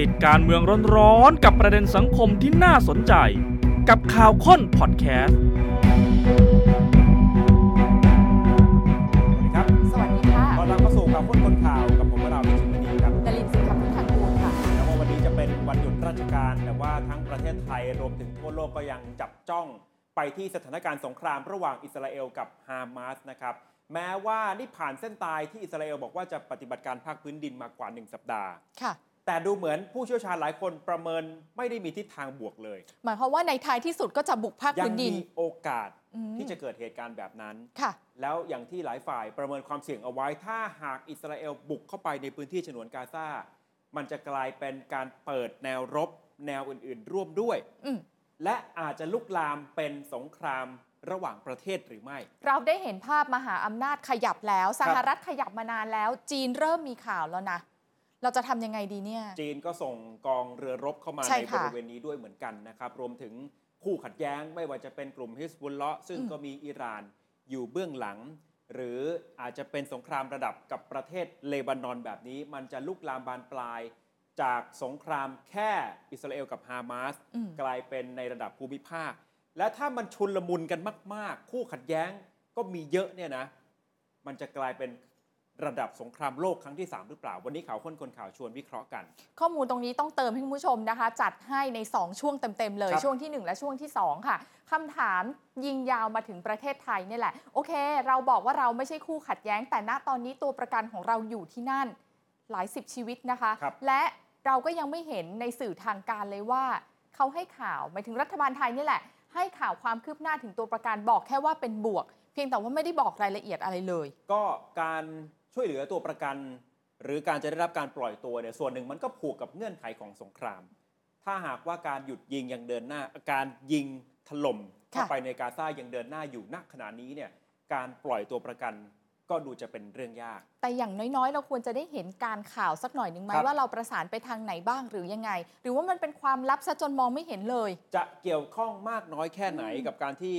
ติดการเมืองร้อนๆกับประเด็นสังคมที่น่าสนใจ กับข่าวค้นพอดแคสต์สวัสดีครับสวัสดีค่ะตอนรับเข้าสู่ข่าวพ้นคนข่าวกับผมวราวิชิตมณีครับดลินสิงห์พุทธังกูลค่ะแม้ว่าวันนี้จะเป็นวันหยุดราชการ แต่ว่าทั้งประเทศไทยรวมถึงทั่วโลกก็ยังจับจ้องไปที่สถานการณ์สงครามระหว่างอิสราเอลกับฮามาสนะครับแม้ว่านี่ผ่านเส้นตายที่อิสราเอลบอกว่าจะปฏิบัติการภาคพื้นดินมากว่า 1 สัปดาห์ ค่ะ แต่ดูเหมือนผู้เชี่ยวชาญหลายคนประเมินไม่ได้มีทิศทางบวกเลย หมายความว่าในท้ายที่สุดก็จะบุกภาคยัพื้นดินมีโอกาสอืมที่จะเกิดเหตุการณ์แบบนั้น ค่ะ แล้วอย่างที่หลายฝ่ายประเมินความเสี่ยงเอาไว้ ถ้าหากอิสราเอลบุกเข้าไปในพื้นที่ฉนวนกาซา มันจะกลายเป็นการเปิดแนวรบแนวอื่น ๆ ร่วมด้วยอืมและอาจจะลุกลามเป็นสงครามระหว่างประเทศหรือไม่ เราได้เห็นภาพมหาอำนาจขยับแล้ว สหรัฐขยับมานานแล้ว จีนเริ่มมีข่าวแล้วนะ เราจะทำยังไงดีเนี่ย จีนก็ส่งกองเรือรบเข้ามาใช่ในบค่ะริเวณนี้ด้วยเหมือนกันนะครับ รวมถึงคู่ขัดแย้งไม่ว่าจะเป็นกลุ่มฮิสบุลเลาะห์ซึ่งอืมก็มีอิหร่านอยู่เบื้องหลัง หรืออาจจะเป็นสงครามระดับกับประเทศเลบานอนแบบนี้ มันจะลุกลามบานปลายจากสงครามแค่อิสราเอลกับฮามาสอืมกลายเป็นในระดับภูมิภาค และถ้ามันชุนลมุนกันมาก ๆ คู่ขัดแย้งก็มีเยอะเนี่ยนะ มันจะกลายเป็น ระดับสงครามโลกครั้งที่ 3 หรือเปล่า วันนี้ข่าวค้นคนข่าวชวนวิเคราะห์กัน ข้อมูลตรงนี้ต้องเติมให้คุณผู้ชมนะคะ จัดให้ใน 2 ช่วงเต็ม ๆ เลยครับช่วงทีหนึ่1 และช่วงที่ 2 ค่ะคำถามยิงยาวมาถึงประเทศไทยเนี่ยแหละ โอเค เราบอกว่าเราไม่ใช่คู่ขัดแย้ง แต่ณตอนนี้ตัวประกันของเราอยู่ที่นั่นหลายสิบชีวิตนะคะครับและเราก็ยังไม่เห็นในสื่อทางการเลยว่าเขาให้ข่าวหมายถึงรัฐบาลไทยนี่แหละ ให้ข่าวความคืบหน้าถึงตัวประกันบอกแค่ว่าเป็นบวก เพียงแต่ว่าไม่ได้บอกรายละเอียดอะไรเลย ก็การ ช่วยเหลือตัวประกัน หรือการจะได้รับการปล่อยตัวเนี่ยส่วนหนึ่งมันก็ผูกกับเงื่อนไขของสงคราม ถ้าหากว่าการหยุดยิงยังเดินหน้าการยิงถล่มเข้าค่ะไปในกาซายังเดินหน้าอยู่ณขณะนี้เนี่ยการปล่อยตัวประกันก็ดูจะเป็นเรื่องยาก แต่อย่างน้อยๆ เราควรจะได้เห็นการข่าวสักหน่อยหนึ่งไหมครับว่าเราประสานไปทางไหนบ้างหรือยังไง หรือว่ามันเป็นความลับซะจนมองไม่เห็นเลย จะเกี่ยวข้องมากน้อยแค่ไหนอืมกับการที่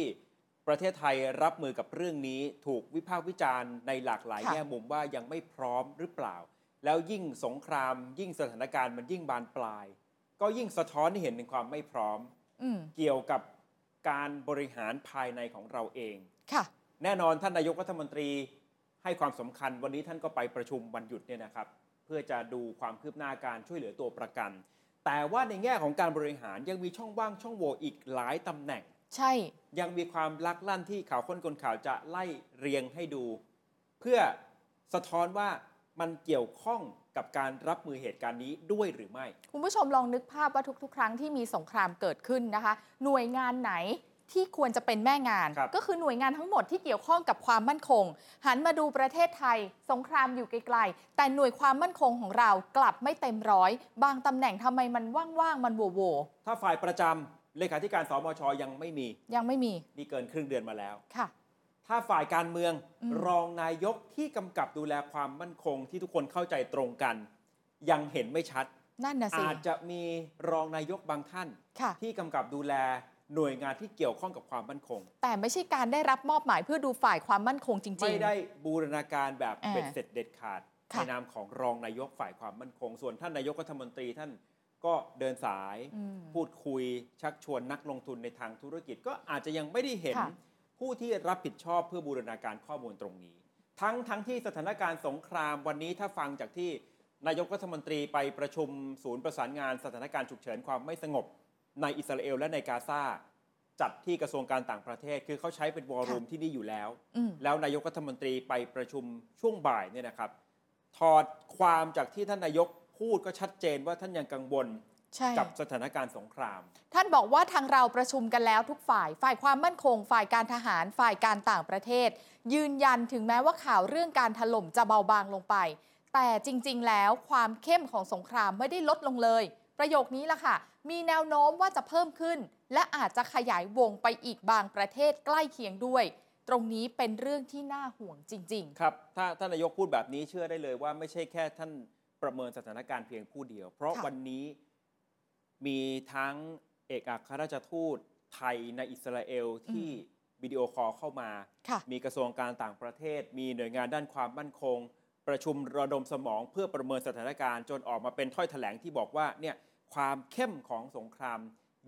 ประเทศไทยรับมือกับเรื่องนี้ถูกวิพากษ์วิจารณ์ในหลากหลายค่ะแง่มุมว่ายังไม่พร้อมหรือเปล่า แล้วยิ่งสงคราม ยิ่งสถานการณ์มันยิ่งบานปลาย ก็ยิ่งสะท้อนให้เห็นถึงความไม่พร้อมอืมเกี่ยวกับการบริหารภายในของเราเองค่ะ แน่นอนท่านนายกรัฐมนตรีให้ความสำคัญวันนี้ท่านก็ไปประชุมวันหยุดเนี่ยนะครับ เพื่อจะดูความคืบหน้าการช่วยเหลือตัวประกัน แต่ว่าในแง่ของการบริหารยังมีช่องว่างช่องโหว่อีกหลายตำแหน่ง ใช่ ยังมีความลักลั่นที่ข่าวค้นคนข่าวจะไล่เรียงให้ดู เพื่อสะท้อนว่ามันเกี่ยวข้องกับการรับมือเหตุการณ์นี้ด้วยหรือไม่ คุณผู้ชมลองนึกภาพว่าทุก ๆ ครั้งที่มีสงครามเกิดขึ้นนะคะ หน่วยงานไหนที่ควรจะเป็นแม่งานครับก็คือหน่วยงานทั้งหมดที่เกี่ยวข้องกับความมั่นคง หันมาดูประเทศไทย สงครามอยู่ไกลๆแต่หน่วยความมั่นคงของเรากลับไม่เต็มร้อย บางตำแหน่งทำไมมันว่างๆมันโวๆถ้าฝ่ายประจำ เลขาธิการสมชยังไม่มี ยังไม่มีนี่เกินครึ่งเดือนมาแล้วค่ะ ถ้าฝ่ายการเมืองอืมรองนายกที่กำกับดูแลความมั่นคงที่ทุกคนเข้าใจตรงกัน ยังเห็นไม่ชัดนั่นนะสิอาจจะมีรองนายกบางท่านค่ะที่กำกับดูแลหน่วยงานที่เกี่ยวข้องกับความมั่นคง แต่ไม่ใช่การได้รับมอบหมายเพื่อดูฝ่ายความมั่นคงจริง ๆ ไม่ได้บูรณาการแบบอ่าเบ็ดเสร็จเด็ดขาดค่ะในนามของรองนายกฝ่ายความมั่นคง ส่วนท่านนายกรัฐมนตรีท่าน ก็เดินสายอืมพูดคุยชักชวนนักลงทุนในทางธุรกิจ ก็อาจจะยังไม่ได้เห็นค่ะผู้ที่รับผิดชอบเพื่อบูรณาการข้อมูลตรงนี้ ทั้งทั้งที่สถานการณ์สงครามวันนี้ถ้าฟังจากที่นายกรัฐมนตรีไปประชุมศูนย์ประสานงานสถานการณ์ฉุกเฉินความไม่สงบ ในอิสราเอลและในกาซาจัดที่กระทรวงการต่างประเทศ คือเขาใช้เป็นวอลลุ่มที่นี่อยู่แล้วอืมแล้วนายกรัฐมนตรีไปประชุมช่วงบ่ายเนี่ยนะครับ ถอดความจากที่ท่านนายก พูดก็ชัดเจนว่าท่านยังกังวลใช่กับสถานการณ์สงคราม ท่านบอกว่าทางเราประชุมกันแล้วทุกฝ่าย ฝ่ายความมั่นคง ฝ่ายการทหาร ฝ่ายการต่างประเทศ ยืนยันถึงแม้ว่าข่าวเรื่องการถล่มจะเบาบางลงไป แต่จริง ๆ แล้วความเข้มของสงครามไม่ได้ลดลงเลย ประโยคนี้ล่ะค่ะ มีแนวโน้มว่าจะเพิ่มขึ้น และอาจจะขยายวงไปอีกบางประเทศใกล้เคียงด้วย ตรงนี้เป็นเรื่องที่น่าห่วงจริงครับ ถ้าท่านนายกพูดแบบนี้เชื่อได้เลยว่าไม่ใช่แค่ท่าน ประเมินสถานการณ์เพียงผู้เดียว เพราะค่ะวันนี้มีทั้งเอกอัครราชทูตไทยในอิสราเอลที่วิดีโอคอลเข้ามาๆค่ะ มีกระทรวงการต่างประเทศ มีหน่วยงานด้านความมั่นคง ประชุมระดมสมองเพื่อประเมินสถานการณ์จนออกมาเป็นถ้อยแถลงที่บอกว่าเนี่ยความเข้มของสงคราม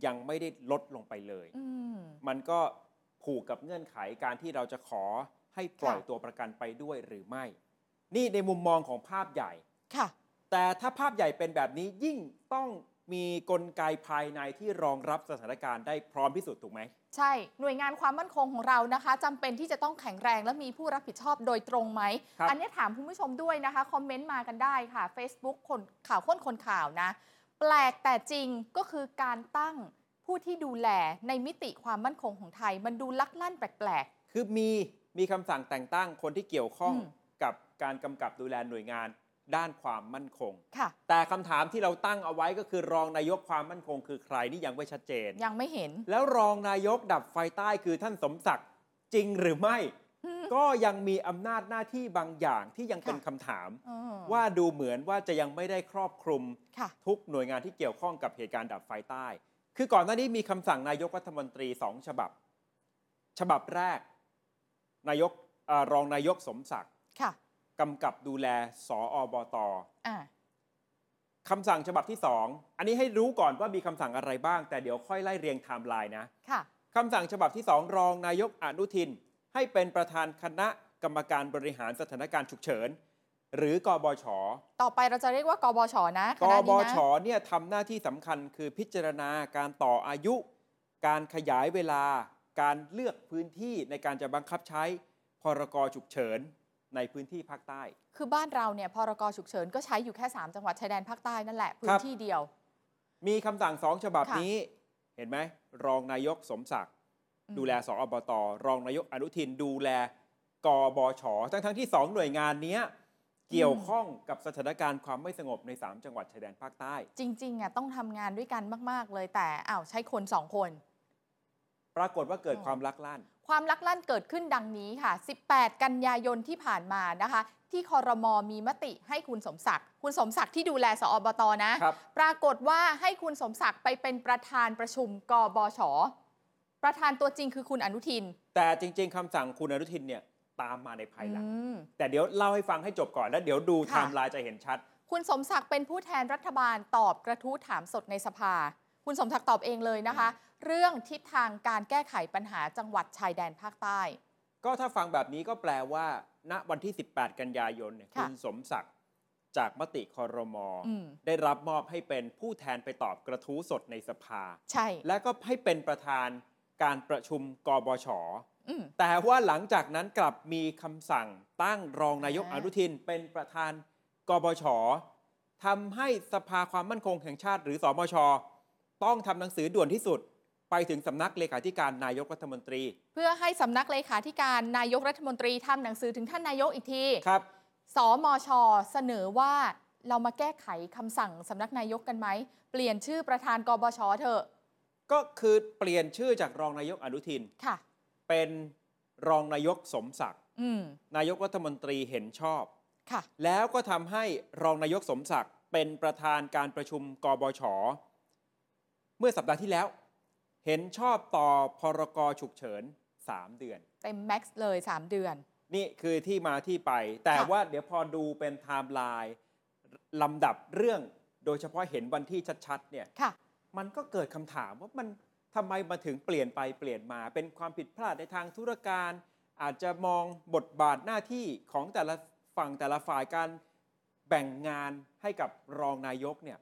ยังไม่ได้ลดลงไปเลย อืม มันก็ผูกกับเงื่อนไขการที่เราจะขอให้ปล่อยค่ะ ตัวประกันไปด้วยหรือไม่ นี่ในมุมมองของภาพใหญ่ ค่ะ แต่ถ้าภาพใหญ่เป็นแบบนี้ยิ่งต้องมีกลไกภายในที่รองรับสถานการณ์ได้พร้อมที่สุดถูกไหม ใช่ หน่วยงานความมั่นคงของเรานะคะจำเป็นที่จะต้องแข็งแรงและมีผู้รับผิดชอบโดยตรงไหมครับอันนี้ถามคุณผู้ชมด้วยนะคะ คอมเมนต์มากันได้ค่ะ Facebook คนข่าวค้นคนข่าวนะ แปลกแต่จริงก็คือการตั้งผู้ที่ดูแลในมิติความมั่นคงของไทย มันดูลักลั่นแปลกคือมีมีคำสั่งแต่งตั้งคนที่เกี่ยวข้องอืมกับการกำกับดูแลหน่วยงาน ด้านความมั่นคงๆค่ะ แต่คำถามที่เราตั้งเอาไว้ก็คือรองนายกความมั่นคง คือใครนี่ยังไม่ชัดเจน ยังไม่เห็น แล้วรองนายกดับไฟใต้คือท่านสมศักดิ์จริงหรือไม่ก็ยังมีอำนาจหน้าที่บางอย่างที่ยังเป็นค่ะคำถามอืมว่าดูเหมือนว่าจะยังไม่ได้ครอบคลุม ค่ะ ทุกหน่วยงานที่เกี่ยวข้องกับเหตุการณ์ดับไฟใต้ คือก่อนหน้านี้มีคำสั่งนายกรัฐมนตรีสองฉบับ ฉบับแรก นายกเออรองนายกสมศักดิ์ ค่ะ กำกับดูแลศอ.บต. อ่าคำสั่งฉบับที่สองอันนี้ให้รู้ก่อนว่ามีคำสั่งอะไรบ้าง แต่เดี๋ยวค่อยไล่เรียงไทม์ไลน์นะค่ะคำสั่งฉบับที่สองรองนายกอนุทิน ให้เป็นประธานคณะกรรมการบริหารสถานการณ์ฉุกเฉิน หรือกบช ต่อไปเราจะเรียกว่ากบชนะคกณะบนี้ชนะเนี่ยทำหน้าที่สำคัญคือพิจารณาการต่ออายุ การขยายเวลา การเลือกพื้นที่ในการจะบังคับใช้พรกฉุกเฉิน ในพื้นที่ภาคใต้ คือบ้านเราเนี่ยพรกฉุกเฉินก็ใช้อยู่แค่ 3 จังหวัดชายแดนภาคใต้นั่นแหละ พื้ครันบที่เดียว มีคำสั่งสองฉบับค่ะนี้ เห็นไหม รองนายกสมศักดิ์อืมดูแลสอบต รองนายกอนุทินดูแลกบชทั้งทั้งๆที่สองหน่วยงานเนี้ยเกี่ยวข้องกับสถานการณ์ความไม่สงบใน 3 จังหวัดชายแดนภาคใต้ จริงๆอะต้องทำงานด้วยกันมาก ๆ เลยแต่อ้าวใช้คนสองคน ปรากฏว่าเกิดอ๋อความลักลั่น ความลักลั่นเกิดขึ้นดังนี้ค่ะ 18 กันยายนที่ผ่านมานะคะ ที่คอรมอมีมติให้คุณสมศักดิ์ คุณสมศักดิ์ที่ดูแลสอบตนะครับปรากฏว่าให้คุณสมศักดิ์ไปเป็นประธานประชุมกบช ประธานตัวจริงคือคุณอนุทิน แต่จริง ๆคำสั่งคุณอนุทินเนี่ยตามมาในภายหลังอืมแต่เดี๋ยวเล่าให้ฟังให้จบก่อนแล้วเดี๋ยวดูไทค่ะม์ไลน์จะเห็นชัด คุณสมศักดิ์เป็นผู้แทนรัฐบาลตอบกระทู้ถามสดในสภา คุณสมศักดิ์ตอบเองเลยนะคะ เรื่องทิศทางการแก้ไขปัญหาจังหวัดชายแดนภาคใต้ ก็ถ้าฟังแบบนี้ก็แปลว่า ณวันที่ 18 กันยายนเนี่ยค่ะคุณสมศักดิ์จากมติคอรมออืมได้รับมอบให้เป็นผู้แทนไปตอบกระทู้สดในสภา ใช่ และก็ให้เป็นประธานการประชุมกบชอืมแต่ว่าหลังจากนั้นกลับมีคำสั่งตั้งรองนายกอ่าอนุทินเป็นประธานกบชทำให้สภาความมั่นคงแห่งชาติหรือสอมชต้องทำหนังสือด่วนที่สุด ไปถึงสำนักเลขาธิการนายกรัฐมนตรี เพื่อให้สำนักเลขาธิการนายกรัฐมนตรีทำหนังสือถึงท่านนายกอีกทีครับ สมช เสนอว่าเรามาแก้ไขคำสั่งสำนักนายกกันไหม เปลี่ยนชื่อประธานกบชเถอะ ก็คือเปลี่ยนชื่อจากรองนายกอนุทิน ค่ะ เป็นรองนายกสมศักดิ์อืมนายกรัฐมนตรีเห็นชอบ ค่ะ แล้วก็ทำให้รองนายกสมศักดิ์เป็นประธานการประชุมกบช เมื่อสัปดาห์ที่แล้ว เห็นชอบต่อพรกฉุกเฉิน 3 เดือน เต็มแม็กซ์เลย 3 เดือน นี่คือที่มาที่ไป แต่ค่ะว่าเดี๋ยวพอดูเป็นไทม์ไลน์ลำดับเรื่องโดยเฉพาะเห็นวันที่ชัดๆเนี่ยค่ะมันก็เกิดคำถามว่ามันทำไมมาถึงเปลี่ยนไปเปลี่ยนมา เป็นความผิดพลาดในทางธุรการ อาจจะมองบทบาทหน้าที่ของแต่ละฝั่งแต่ละฝ่ายการแบ่งงานให้กับรองนายกเนี่ย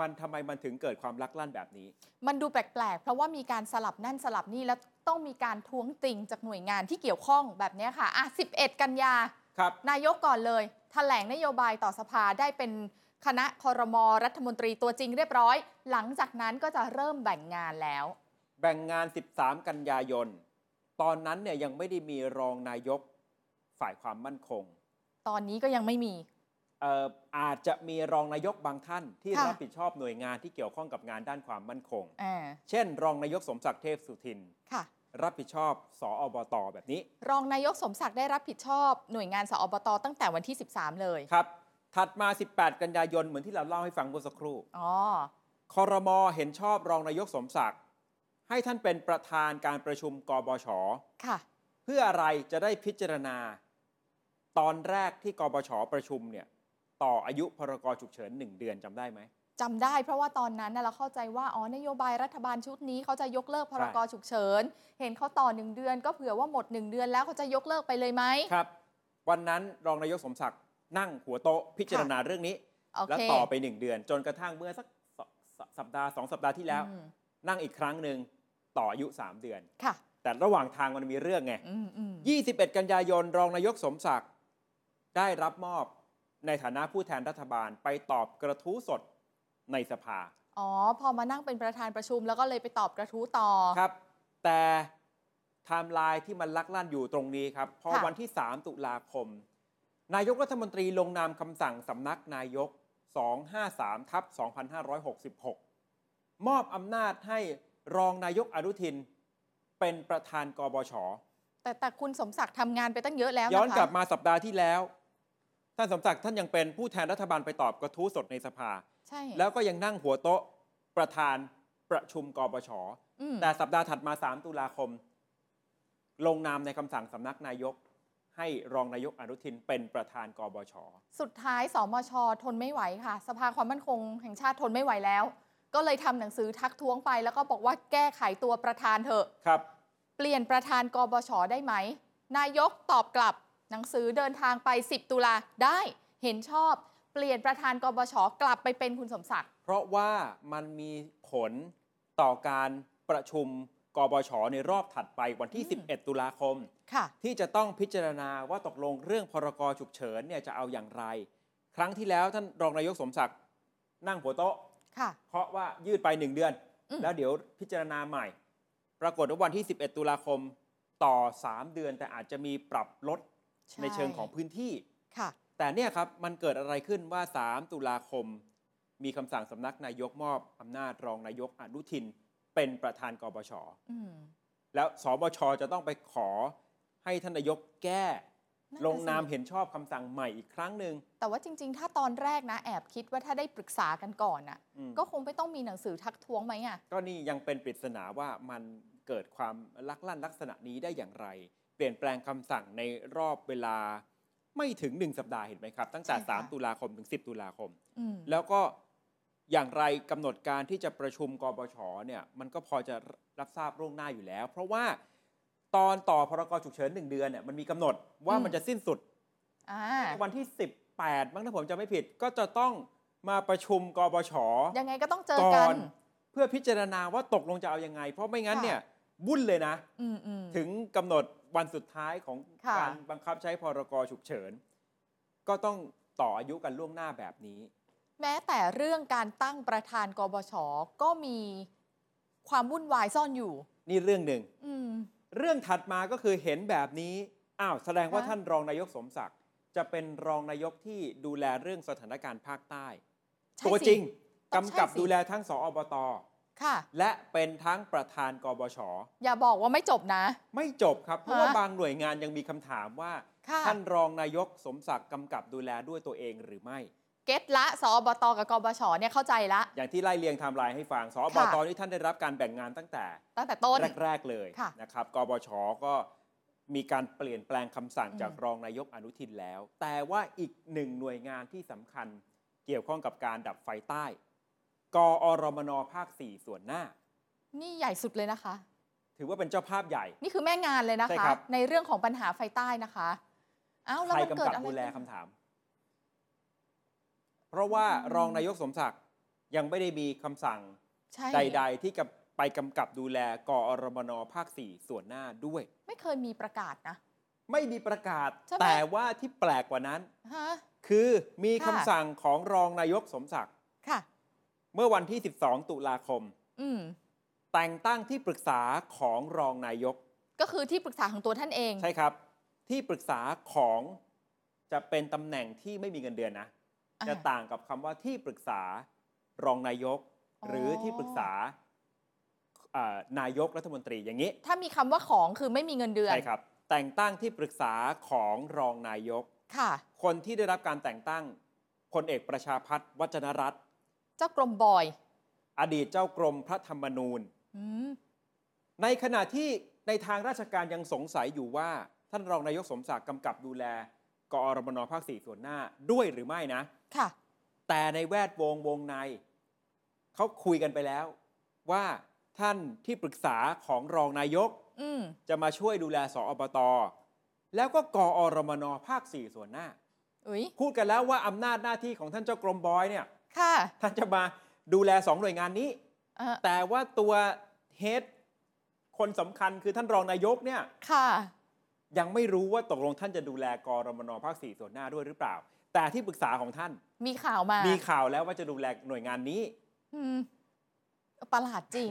มันทำไมมันถึงเกิดความลักลั่นแบบนี้ มันดูแปลกๆ เพราะว่ามีการสลับนั่นสลับนี่แล้วต้องมีการท้วงติงจากหน่วยงานที่เกี่ยวข้องแบบเนี้ยค่ะ อะ 11 กันยา ครับ นายกก่อนเลยแถลงนโยบายต่อสภาได้เป็นคณะคอรมอรัฐมนตรีตัวจริงเรียบร้อย หลังจากนั้นก็จะเริ่มแบ่งงานแล้ว แบ่งงาน 13 กันยายน ตอนนั้นเนี่ยยังไม่ได้มีรองนายกฝ่ายความมั่นคง ตอนนี้ก็ยังไม่มีเอ่ออาจจะมีรองนายกบางท่านที่ค่ะรับผิดชอบหน่วยงานที่เกี่ยวข้องกับงานด้านความมั่นคงอ่าเช่น รองนายกสมศักดิ์เทพสุทินค่ะรับผิดชอบ สออบต แบบนี้ รองนายกสมศักดิ์ได้รับผิดชอบหน่วยงานสอบต ตั้งแต่วันที่ 13 เลยครับ ถัดมา 18 กันยายนเหมือนที่เราเล่าให้ฟังเมื่อสักครู่อ๋อคอรมอเห็นชอบรองนายกสมศักดิ์ให้ท่านเป็นประธานการประชุมกบชค่ะ เพื่ออะไรจะได้พิจารณา ตอนแรกที่กบชประชุมเนี่ย ต่ออายุพรกฉุกเฉิน 1 เดือนจำได้ไหมจำได้เพราะว่าตอนนั้นน่ะเราเข้าใจว่าอ๋อนโยบายรัฐบาลชุดนี้เขาจะยกเลิกพรกฉุกเฉิน เห็นเขาต่อหนึ่งเดือนก็เผื่อว่าหมดหนึ่งเดือนแล้วเขาจะยกเลิกไปเลยไหมครับ วันนั้นรองนายกสมศักดิ์นั่งหัวโต๊ะพิจารณาเรื่องนี้โอแล้วเคต่อไป1เดือน จนกระทั่งเมื่อสักสสสัปดาห์สองสัปดาห์ที่แล้วอืมนั่งอีกครั้งหนึ่งต่ออายุ 3 เดือนค่ะ แต่ระหว่างทางมันมีเรื่องไงอืมอืม21 กันยายนรองนายกสมศักดิ์ได้รับมอบ ในฐานะผู้แทนรัฐบาลไปตอบกระทู้สดในสภา อ๋อ พอมานั่งเป็นประธานประชุมแล้วก็เลยไปตอบกระทู้ต่อ ครับ แต่ไทม์ไลน์ที่มันลักลั่นอยู่ตรงนี้ครับ พอค่ะวันที่ 3 ตุลาคม นายกรัฐมนตรีลงนามคำสั่งสำนักนายก 253ทับ2566 มอบอำนาจให้รองนายกอนุทิน เป็นประธานกพตแต่แต่คุณสมศักดิ์ทำงานไปตั้งเยอะแล้วนะคะย้อนกลับมาสัปดาห์ที่แล้วท่านสมศักดิ์ท่านยังเป็นผู้แทนรัฐบาลไปตอบกระทู้สดในสภา ใช่แล้วก็ยังนั่งหัวโต๊ะประธานประชุมกบชอืมแต่สัปดาห์ถัดมา 3 ตุลาคม ลงนามในคำสั่งสำนักนายก ให้รองนายกอนุทินเป็นประธานกบช สุดท้ายสมชทนไม่ไหวค่ะ สภาความมั่นคงแห่งชาติทนไม่ไหวแล้ว ก็เลยทำหนังสือทักท้วงไป แล้วก็บอกว่าแก้ไขตัวประธานเถอะ ครับ เปลี่ยนประธานกบชได้ไหม นายกตอบกลับ หนังสือเดินทางไป 10 ตุลาได้เห็นชอบเปลี่ยนประธานกบชกลับไปเป็นคุณสมศักดิ์เพราะว่ามันมีผลต่อการประชุมกบชในรอบถัดไปวันที่อืม11 ตุลาคมค่ะที่จะต้องพิจารณาว่าตกลงเรื่องพรกฉุกเฉินเนี่ยจะเอาอย่างไร ครั้งที่แล้วท่านรองนายกสมศักดิ์นั่งหัวโต๊ะค่ะเพราะว่ายืดไปหนึ่งเดือนอืมแล้วเดี๋ยวพิจารณาใหม่ ปรากฏว่าวันที่ 11 ตุลาคมต่อ 3 เดือนแต่อาจจะมีปรับลด ในเชิงของพื้นที่ ค่ะ แต่เนี่ยครับมันเกิดอะไรขึ้นว่า 3 ตุลาคม มีคำสั่งสำนักนายกมอบอำนาจรองนายกอนุทิน เป็นประธานกบช อืมแล้วสบชจะต้องไปขอให้ท่านนายกแก้นั่นน่ะลงนามสิเห็นชอบคำสั่งใหม่อีกครั้งหนึ่งแต่ว่าจริง ๆ ถ้าตอนแรกนะ แอบคิดว่าถ้าได้ปรึกษากันก่อนน่ะ อืม ก็คงไม่ต้องมีหนังสือทักท้วงไหมอะ ก็นี่ยังเป็นปริศนาว่ามันเกิดความลักลั่นลักษณะนี้ได้อย่างไรเป ลี่ยนแปลงคำสั่งในรอบเวลาไม่ถึง 1 สัปดาห์เห็นไหมครับ ตั้งแต่ใช่ค่ะ3ตุลาคมถึง 10 ตุลาคมอืมแล้วก็อย่างไรกำหนดการที่จะประชุมกบชเนี่ยมันก็พอจะรับทราบล่วงหน้าอยู่แล้ว เพราะว่าตอนต่อพรกฉุกเฉินหนึ่งเดือนเนี่ยมันมีกำหนดว่ามันจะสิ้นสุดอ่าวันที่ 18มั้งถ้าผมจะไม่ผิดก็จะต้องมาประชุมกบชยังไงก็ต้องเจอก่กัอนนเพื่อพิจารณาว่าตกลงจะเอายังไง เพราะไม่งั้นค่ะเนี่ยวุ่นเลยนะอืมอืมถึงกำหนด วันสุดท้ายของค่ะ การบังคับใช้พรกฉุกเฉิน ก็ต้องต่ออายุกันล่วงหน้าแบบนี้ แม้แต่เรื่องการตั้งประธานกบชก็มีความวุ่นวายซ่อนอยู่ นี่เรื่องหนึ่ง อืม เรื่องถัดมาก็คือเห็นแบบนี้อ้าวแสดงว่าฮะ ท่านรองนายกสมศักดิ์จะเป็นรองนายกที่ดูแลเรื่องสถานการณ์ภาคใต้ ใช่ตัวสิ จริงต้กำองใช่กับสิ ดูแลทั้งสอบต ค่ะ และเป็นทั้งประธานกบช อย่าบอกว่าไม่จบนะ ไม่จบครับ เพราะว่าฮะบางหน่วยงานยังมีคำถามว่าค่ะท่านรองนายกสมศักดิ์กำกับดูแลด้วยตัวเองหรือไม่ เก็ตละสอบตกับกบชเนี่ยเข้าใจละ อย่างที่ไล่เรียงไทม์ไลน์ให้ฟังสอบค่ะตนี่ท่านได้รับการแบ่งงานตั้งแต่ ตั้งแต่ต้นแรก ๆ เลยค่ะนะครับกบชก็มีการเปลี่ยนแปลงคำสั่งอืมจากรองนายกอนุทินแล้ว แต่ว่าอีกหนึ่งหน่วยงานที่สำคัญเกี่ยวข้องกับการดับไฟใต้ กอรมนภาค 4 ส่วนหน้า นี่ใหญ่สุดเลยนะคะ ถือว่าเป็นเจ้าภาพใหญ่ นี่คือแม่งานเลยนะใช่คะ ครับ ในเรื่องของปัญหาไฟใต้นะคะเอ้าแล้วใครมันกำเกิดกับอะไรดูแลขึ้นคำถาม เพราะว่าอืม รองนายกสมศักดิ์ยังไม่ได้มีคำสั่งใช่ใด ๆ ที่กับไปกำกับดูแลกอรมนภาค 4 ส่วนหน้าด้วย ไม่เคยมีประกาศนะ ไม่มีประกาศ ใช่ไหม แต่ว่าที่แปลกกว่านั้น ฮะ คือมีค่ะ คำสั่งของรองนายกสมศักดิ์ค่ะ เมื่อวันที่ 12 ตุลาคม อืมแต่งตั้งที่ปรึกษาของรองนายก ก็คือที่ปรึกษาของตัวท่านเอง ใช่ครับ ที่ปรึกษาของจะเป็นตำแหน่งที่ไม่มีเงินเดือนนะ อ่า จะต่างกับคำว่าที่ปรึกษารองนายกอ๋อหรือที่ปรึกษาเอ่อนายกรัฐมนตรีอย่างนี้ ถ้ามีคำว่าของคือไม่มีเงินเดือนใช่ครับ แต่งตั้งที่ปรึกษาของรองนายก ค่ะ คนที่ได้รับการแต่งตั้งพลเอกประชาพัฒน์วัจนรัตน์ เจ้ากรมบอย อดีตเจ้ากรมพระธรรมนูญอืมในขณะที่ในทางราชการยังสงสัยอยู่ว่า ท่านรองนายกสมศักดิ์กำกับดูแล กอรมนภาคสี่ส่วนหน้าด้วยหรือไม่นะ ค่ะ แต่ในแวดวงวงใน เขาคุยกันไปแล้วว่าท่านที่ปรึกษาของรองนายกอืมจะมาช่วยดูแลสอบตแล้วก็กอรมนภาคสี่ส่วนหน้าอุ้ยพูดกันแล้วว่าอำนาจหน้าที่ของท่านเจ้ากรมบอยเนี่ย ค่ะท่านจะมาดูแลสองหน่วยงานนี้เอ่อแต่ว่าตัวเฮดคนสำคัญคือท่านรองนายกเนี่ยค่ะ ยังไม่รู้ว่าตกลงท่านจะดูแลกรมนภาคสี่ส่วนหน้าด้วยหรือเปล่า แต่ที่ปรึกษาของท่าน มีข่าวมา มีข่าวแล้วว่าจะดูแลหน่วยงานนี้อืมประหลาดจริง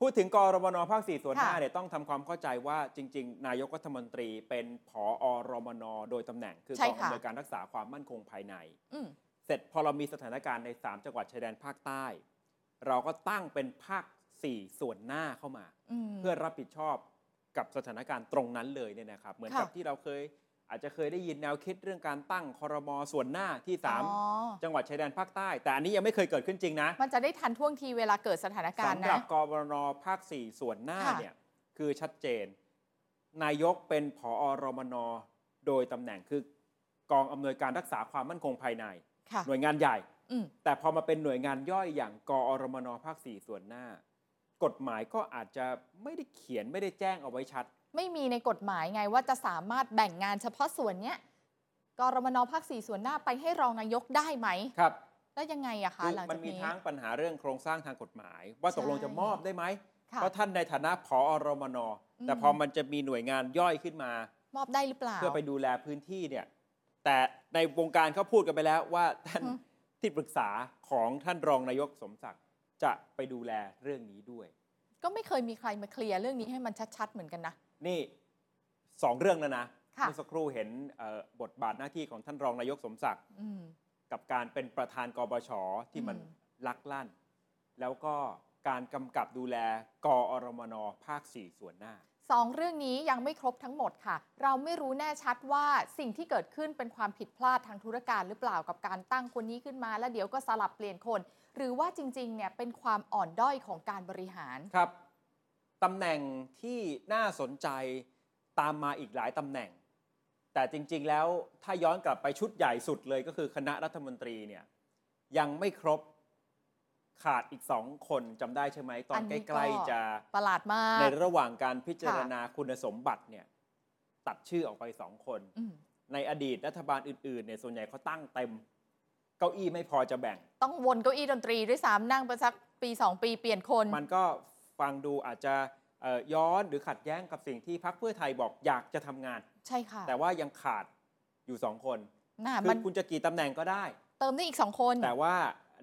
พูดถึงกรมนภาคสี่ส่วนหน้าค่ะเนี่ยต้องทำความเข้าใจว่าจริง ๆ นายกรัฐมนตรีเป็นผอรมนโดยตำแหน่งคือกองอำนวยการรักษาความมั่นคงภายในอืม เสร็จพอเรามีสถานการณ์ใน 3 จังหวัดชายแดนภาคใต้ เราก็ตั้งเป็นภาค 4 ส่วนหน้าเข้ามาอืมเพื่อรับผิดชอบกับสถานการณ์ตรงนั้นเลยเนี่ยนะครับ เหมือนกับค่ะที่เราเคยอาจจะเคยได้ยินแนวคิดเรื่องการตั้งคอรมอส่วนหน้าที่อ๋อ3จังหวัดชายแดนภาคใต้ แต่อันนี้ยังไม่เคยเกิดขึ้นจริงนะ มันจะได้ทันท่วงทีเวลาเกิดสถานการณ์สำหรันะบกบนภาค 4 ส่วนหน้าค่ะเนี่ยคือชัดเจน นายกเป็นผอรมนโดยตำแหน่งคือกองอำนวยการรักษาความมั่นคงภายในค่ะ หน่วยงานใหญ่อืมแต่พอมาเป็นหน่วยงานย่อยอย่างกอรมนภาค4ส่วนหน้า กฎหมายก็อาจจะไม่ได้เขียนไม่ได้แจ้งเอาไว้ชัด ไม่มีในกฎหมายไงว่าจะสามารถแบ่งงานเฉพาะส่วนเนี้ยกรมนภาคสี่ส่วนหน้าไปให้รองนายกได้ไหมครับแล้วยังไงอะคะคือหลังมัจานกมีนี้ทั้งปัญหาเรื่องโครงสร้างทางกฎหมาย ว่าตกลงใช่จะมอบได้ไหมค่ะเพราะท่านในฐานะผอรมนแต่อืมพอมันจะมีหน่วยงานย่อยขึ้นมา มอบได้หรือเปล่า เพื่อไปดูแลพื้นที่เนี่ย แต่ในวงการเขาพูดกันไปแล้วว่าท่านอืมที่ปรึกษาของท่านรองนายกสมศักดิ์จะไปดูแลเรื่องนี้ด้วย ก็ไม่เคยมีใครมาเคลียร์เรื่องนี้ให้มันชัดๆเหมือนกันนะ นี่สองเรื่องแล้วนะค่ะเมื่อสักครู่เห็นเอ่อบทบาทหน้าที่ของท่านรองนายกสมศักดิ์อืมกับการเป็นประธานกบชที่มันอืมลักลั่น แล้วก็การกำกับดูแลกอรมนภาค 4 ส่วนหน้า สองเรื่องนี้ยังไม่ครบทั้งหมดค่ะ เราไม่รู้แน่ชัดว่าสิ่งที่เกิดขึ้นเป็นความผิดพลาดทางธุรการหรือเปล่ากับการตั้งคนนี้ขึ้นมา แล้วเดี๋ยวก็สลับเปลี่ยนคน หรือว่าจริงๆเนี่ยเป็นความอ่อนด้อยของการบริหารครับตำแหน่งที่น่าสนใจตามมาอีกหลายตำแหน่ง แต่จริงๆแล้วถ้าย้อนกลับไปชุดใหญ่สุดเลยก็คือคณะรัฐมนตรีเนี่ยยังไม่ครบ ขาดอีกสองคนจำได้ใช่ไหมตออันนใกนี้ก็ล้ๆจะประหลาดมาก ในระหว่างการพิจารณาคุณสมบัติเนี่ยตัดชื่อออกไปสองคนอืมในอดีตรัฐบาลอื่นๆเนี่ยส่วนใหญ่เขาตั้งเต็ม เก้าอี้ไม่พอจะแบ่ง ต้องวนเก้าอี้ดนตรีด้วยซ้ำนั่งไปสักปี2ปีเปลี่ยนคน มันก็ฟังดูอาจจะเอ่อย้อนหรือขัดแย้งกับสิ่งที่พรรคเพื่อไทยบอกอยากจะทำงาน ใช่ค่ะ แต่ว่ายังขาดอยู่สองคนน่าคืมัอนคุณจะกี่ตำแหน่งก็ได้ เติมได้อีก2คน แต่ว่า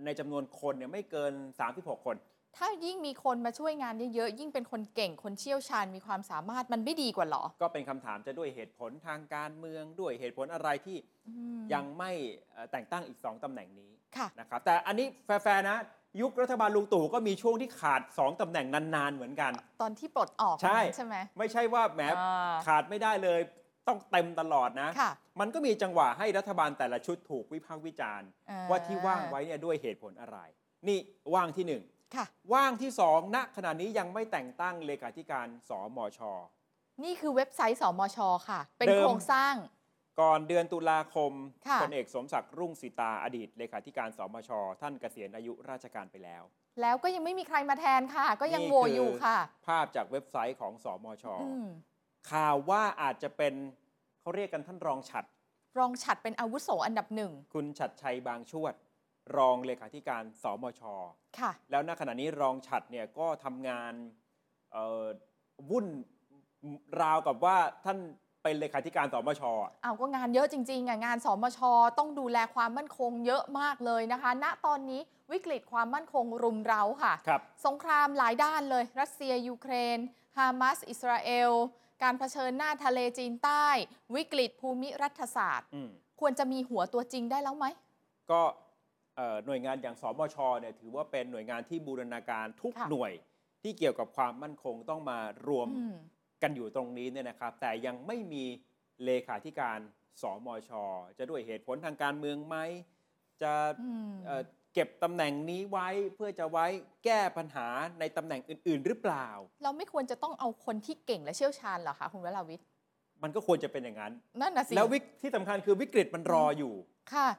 ในจำนวนคนเนี่ยไม่เกิน 36 คน ถ้ายิ่งมีคนมาช่วยงานเยอะๆยิ่งเป็นคนเก่งคนเชี่ยวชาญมีความสามารถมันไม่ดีกว่าเหรอ ก็เป็นคำถามจะด้วยเหตุผลทางการเมืองด้วยเหตุผลอะไรที่อืมยังไม่เอ่อแต่งตั้งอีก 2ตำแหน่งนี้ค่ะนะครับแต่อันนี้แฟร์ๆนะยุครัฐบาลลุงตู่ก็มีช่วงที่ขาด 2ตำแหน่งนานๆเหมือนกัน ตอนที่ปลดออกใช่ใช่ไหมไม่ใช่ว่าแหมอ่าขาดไม่ได้เลย ต้องเต็มตลอดนะค่ะมันก็มีจังหวะให้รัฐบาลแต่ละชุดถูกวิพากษ์วิจารณ์อ่ว่าที่ว่างไว้เนี่ยด้วยเหตุผลอะไร นี่ว่างที่หนึ่งค่ะว่างที่สองณขณะนี้ยังไม่แต่งตั้งเลขาธิการสมช นี่คือเว็บไซต์สมชค่ะ เป็นเดิมโครงสร้าง ก่อนเดือนตุลาคมค่ะพลเอกสมศักดิ์รุ่งสีตาอดีตเลขาธิการสมช ท่านเกษียณอายุราชการไปแล้วแล้วก็ยังไม่มีใครมาแทนค่ะ ก็ยังนี่โหวคืออยู่ค่ะ ภาพจากเว็บไซต์ของสมชอืมข่าวว่าอาจจะเป็น เขาเรียกกันท่านรองฉัด รองฉัดเป็นอาวุโสอันดับหนึ่ง คุณฉัดชัยบางชวด รองเลขาธิการสมช ค่ะ แล้วณขณะนี้รองฉัดเนี่ยก็ทำงานเอ่อวุ่นราวกับว่าท่านเป็นเลขาธิการสมชอะเอาก็งานเยอะจริงๆอะงานสมช ต้องดูแลความมั่นคงเยอะมากเลยนะคะ ณตอนนี้วิกฤตความมั่นคงรุมเร้าค่ะครับสงครามหลายด้านเลย รัสเซียยูเครนฮามาสอิสราเอล การเผชิญหน้าทะเลจีนใต้ วิกฤตภูมิรัฐศาสตร์ อืมควรจะมีหัวตัวจริงได้แล้วไหม ก็เอ่อหน่วยงานอย่างสมชเนี่ยถือว่าเป็นหน่วยงานที่บูรณาการทุกค่ะ หน่วยที่เกี่ยวกับความมั่นคงต้องมารวม อืม กันอยู่ตรงนี้เนี่ยนะครับ แต่ยังไม่มีเลขาธิการสมช จะด้วยเหตุผลทางการเมืองไหม จะอืม เอ่อ เก็บตำแหน่งนี้ไว้เพื่อจะไว้แก้ปัญหาในตำแหน่งอื่น ๆ หรือเปล่า เราไม่ควรจะต้องเอาคนที่เก่งและเชี่ยวชาญเหรอคะคุณวราวิทย์มันก็ควรจะเป็นอย่างนั้นนั่นน่ะสิแล้ววิกที่สำคัญคือวิกฤตมันรออยู่ค่ะ